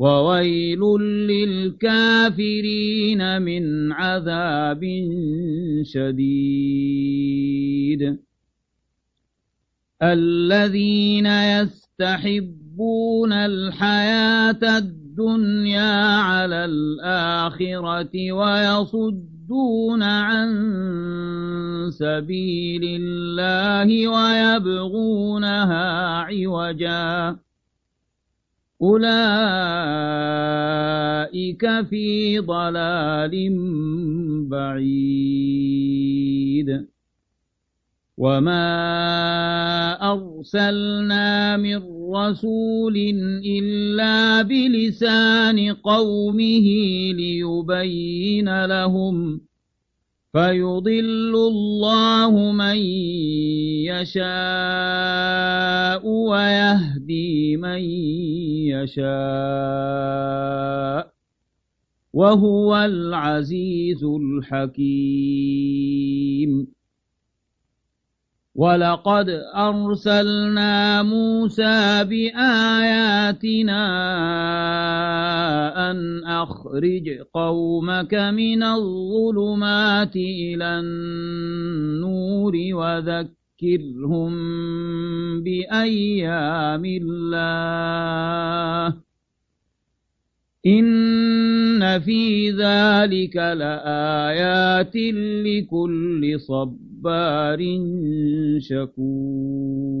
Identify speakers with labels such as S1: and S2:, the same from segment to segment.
S1: وويل للكافرين من عذاب شديد. الذين يستحبون الحياة الدنيا على الآخرة ويصدون عن سبيل الله ويبغونها عوجاً. أولئك في ضلال بعيد. وما أرسلنا من رسول إلا بلسان قومه ليبين لهم فيضل الله من يشاء ويهدي من يشاء وهو العزيز الحكيم ولقد أرسلنا موسى بآياتنا أن أخرج قومك من الظلمات إلى النور وذكرهم بأيام الله إن في ذلك لآيات لكل صبار شكور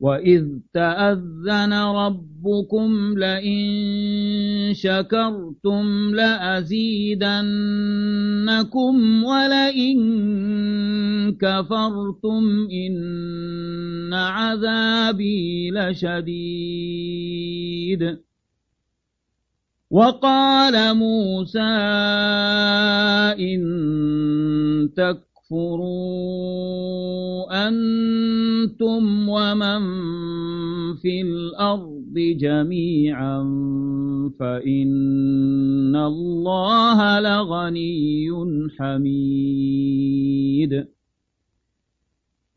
S1: وإذ تأذن ربكم لئن شكرتم لأزيدنكم ولئن كفرتم إن عذابي لشديد وقال موسى إن تك تكفروا أنتم ومن في الأرض جميعا فإن الله لغني حميد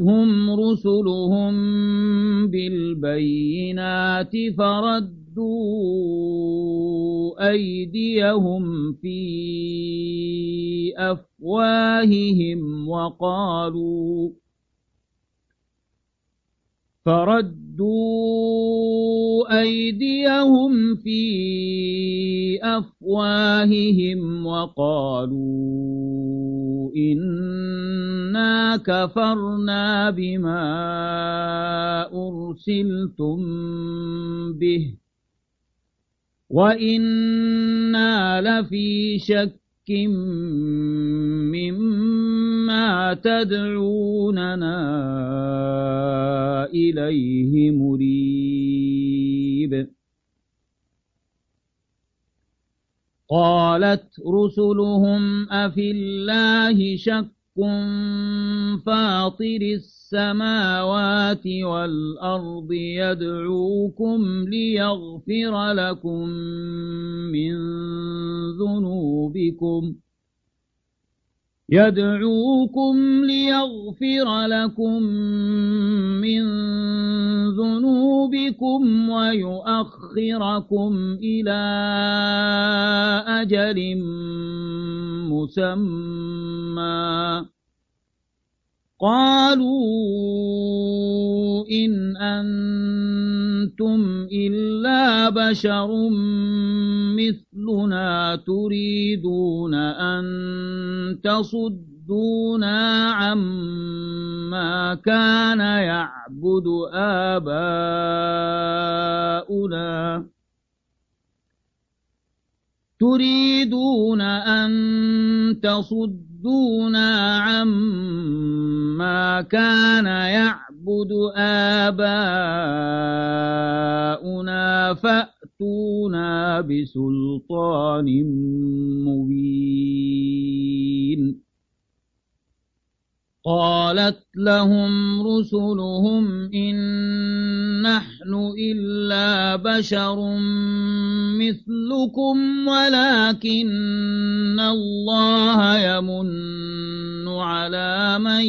S1: جاءتهم رسلهم بالبينات فردوا أيديهم في أفواههم وقالوا فردوا أيديهم في أفواههم وقالوا إنا كفرنا بما أرسلتم به وإنا لفي شك مما تدعوننا إليه مريب قالت رسلهم أفي الله شك فاطر السماوات والأرض يدعوكم ليغفر لكم من ذنوبكم يدعوكم ليغفر لكم من ذنوبكم ويؤخركم إلى أجل مسمى. قالوا إن أنتم إلا بشر مثلنا تريدون أن تصدونا عما كان يعبد آباؤنا تريدون أن تصدونا عما كان يعبد آباؤنا فأتونا بسلطان مبين. قالت لهم رسلهم إن نحن إلا بشر مثلكم ولكن الله يمن على من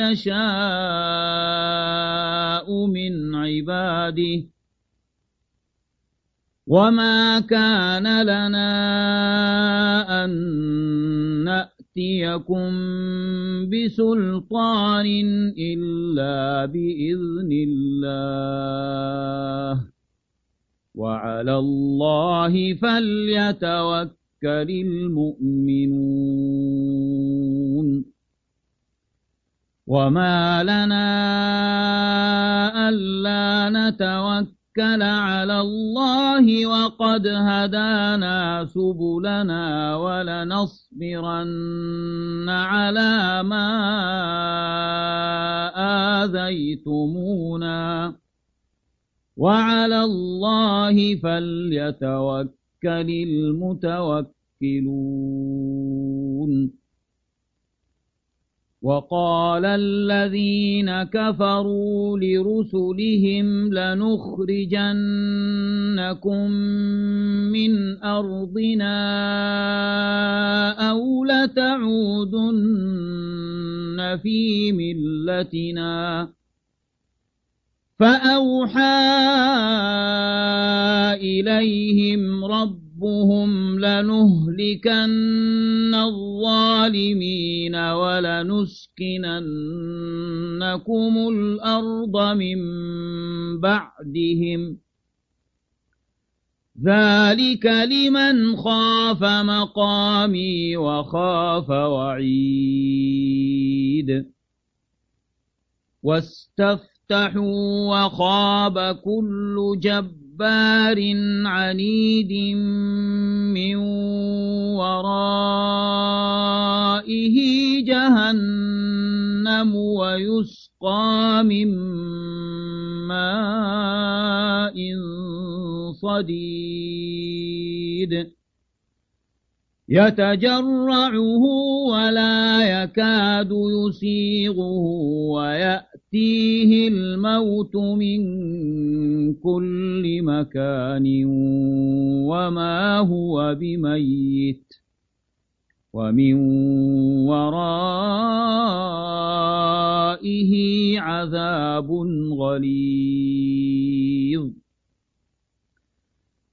S1: يشاء من عباده وما كان لنا أن نأتي يأتيكم بسلطان إلا بإذن الله. وعلى الله فليتوكل المؤمنون. وما لنا ألا نتوكل توكل على الله وقد هدانا سبلنا ولنصبرن على ما آذيتمونا. وعلى الله فليتوكل المتوكلون. وقال الذين كفروا لرسلهم لنخرجنكم من أرضنا أو لتعودن في ملتنا. فأوحى إليهم رب ربهم لنهلكن الظالمين ولنسكننكم الأرض من بعدهم ذلك لمن خاف مقامي وخاف وعيد واستفتحوا وخاب كل جبار جبار عنيد من ورائه جهنم ويسقى من ماء صديد. يتجرعه ولا يكاد يسيغه ويأتيه الموت من كل مكان وما هو بميت ومن ورائه عذاب غليظ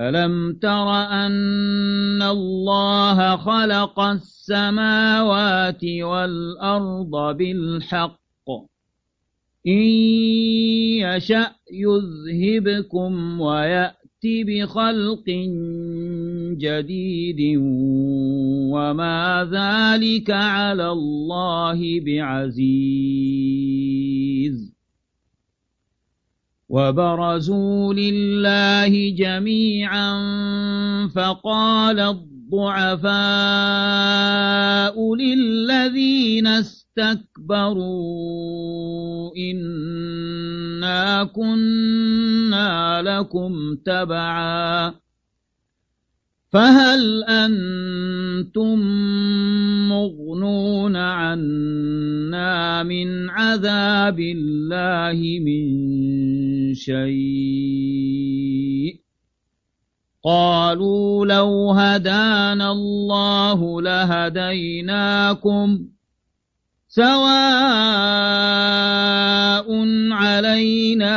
S1: ألم تر أن الله خلق السماوات والأرض بالحق إن يشأ يذهبكم ويأتي بخلق جديد وما ذلك على الله بعزيز وبرزوا لله جميعا فقال الضعفاء للذين اسْتَكْبَرُوا إِنَّا كُنَّا لَكُمْ تَبَعًا فَهَلْ أَنْتُمْ مُغْنُونَ عَنَّا مِنْ عَذَابِ اللَّهِ مِنْ شَيْءٍ؟ قالوا لو هدانا الله لهديناكم سواء علينا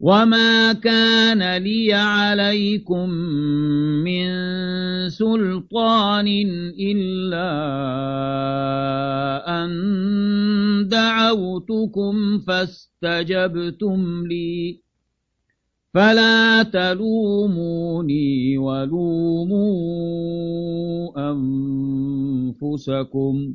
S1: وما كان لي عليكم من سلطان إلا أن دعوتكم فاستجبتم لي فلا تلوموني ولوموا أنفسكم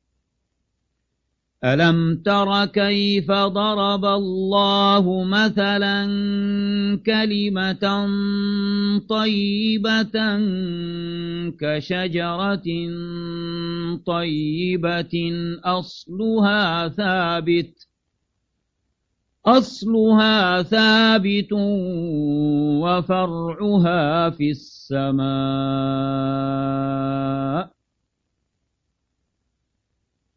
S1: ألم تر كيف ضرب الله مثلا كلمة طيبة كشجرة طيبة أصلها ثابت أصلها ثابت وفرعها في السماء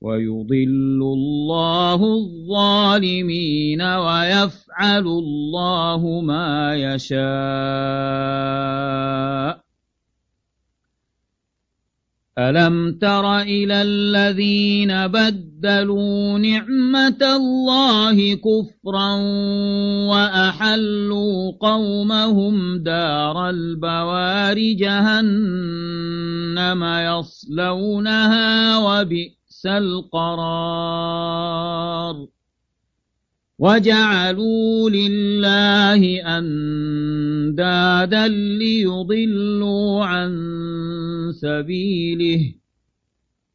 S1: ويضل الله الظالمين ويفعل الله ما يشاء. ألم تر إلى الذين بدلوا نعمة الله كفرا وأحلوا قومهم دار البوار جهنم يصلونها وبئس القرار. وجعلوا لله أندادا ليضلوا عن سبيله.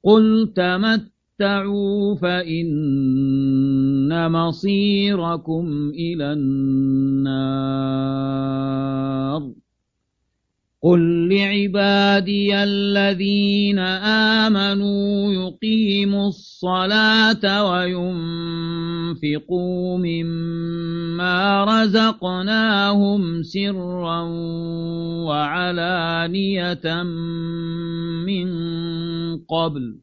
S1: قل تمتعوا فإن مصيركم إلى النار. قل لعبادي الذين آمنوا يقيموا الصلاة وينفقوا مما رزقناهم سرا وعلانية من قبل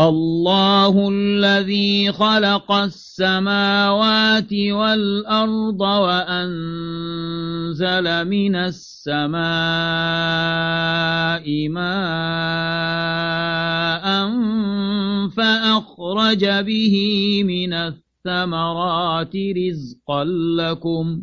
S1: الله الذي خلق السماوات والأرض وأنزل من السماء ماء فأخرج به من الثمرات رزقا لكم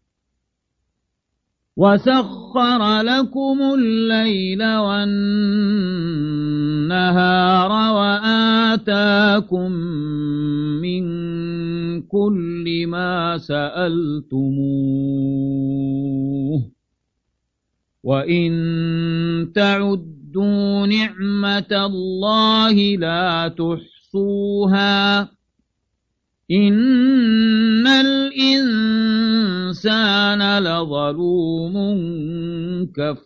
S1: وسخر لكم الليل والنهار وآتاكم من كل ما سألتموه وإن تعدوا نعمة الله لا تحصوها إن الإنسان لظلوم كفار.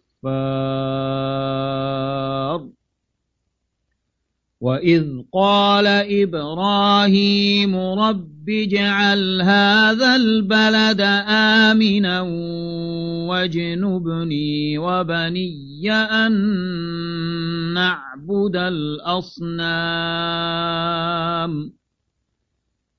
S1: وإذ قال إبراهيم رب اجعل هذا البلد آمنا واجنبني وبني أن نعبد الأصنام.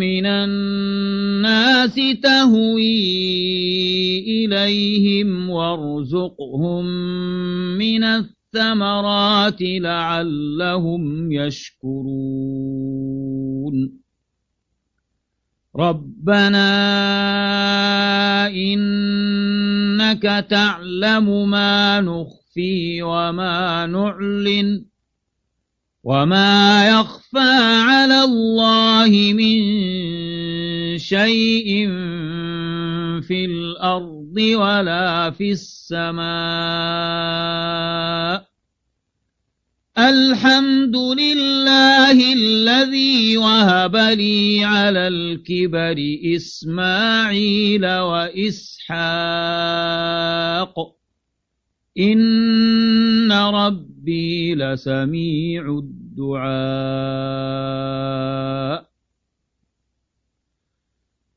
S1: من الناس تهوي إليهم وارزقهم من الثمرات لعلهم يشكرون. ربنا إنك تعلم ما نخفي وما نعلن. وما يخفى على الله من شيء في الأرض ولا في السماء الحمد لله الذي وهب لي على الكبر إسماعيل وإسحاق إن ربي لسميع الدعاء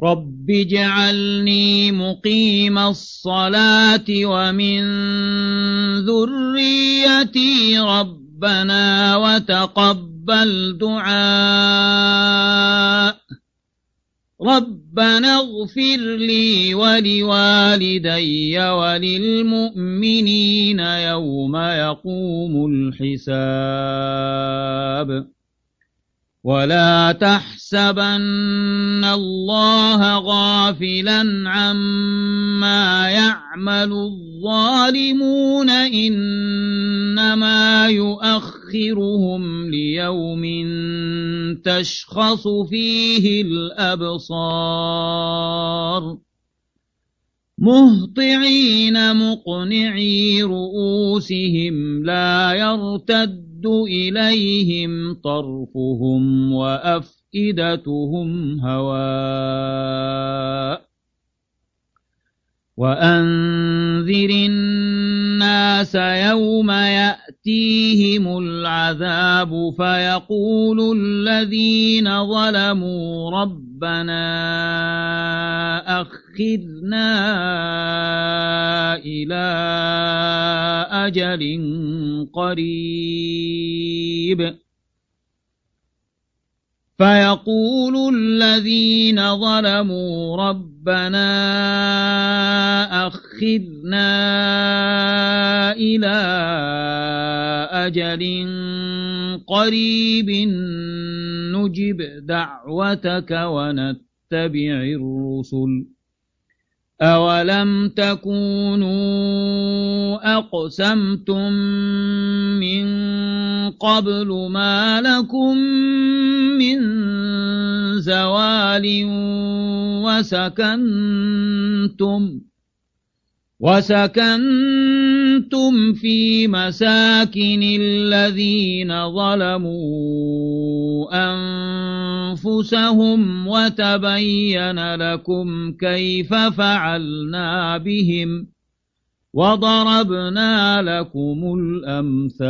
S1: رب اجعلني مقيم الصلاة ومن ذريتي رب ربنا وتقبل دعاء ربنا اغفر لي ولوالدي وللمؤمنين يوم يقوم الحساب ولا تحسبن الله غافلا عما يعمل الظالمون إنما يؤخرهم ليوم تشخص فيه الأبصار مهطعين مقنعي رؤوسهم لا يرتد إليهم طرفهم وأفئدتهم هواء وأنذر الناس يوم يأتيهم العذاب فيقول الذين ظلموا ربنا أخذنا إلى أجل قريب فيقول الذين ظلموا ربنا أخذنا إلى أجل قريب نجب دعوتك ونتبع الرسل. أولم تكونوا أقسمتم من قبل ما لكم من زوال وسكنتم وسكنتم في مساكن الذين ظلموا أنفسهم وتبين لكم كيف فعلنا بهم وضربنا لكم الأمثال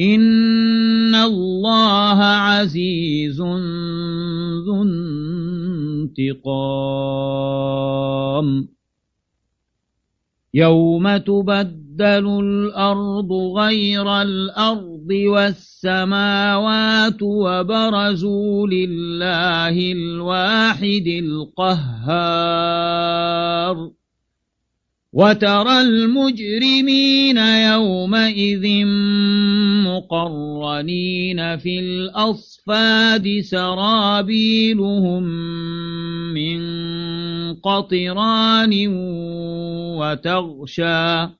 S1: إن الله عزيز ذو انتقام. يوم تبدل الأرض غير الأرض والسماوات وبرزوا لله الواحد القهار. وترى المجرمين يومئذ مقرنين في الأصفاد سرابيلهم من قطران وتغشى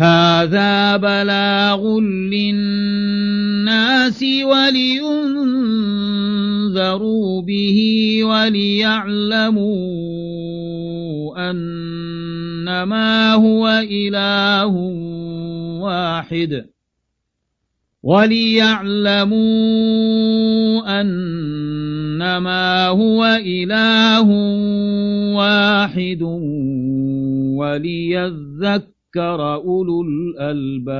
S1: هذا بلاغ للناس ولينذروا به وليعلموا أن أنما هو إله واحد. وليعلموا أنما هو إله واحد. وليذكر أولو الألباب.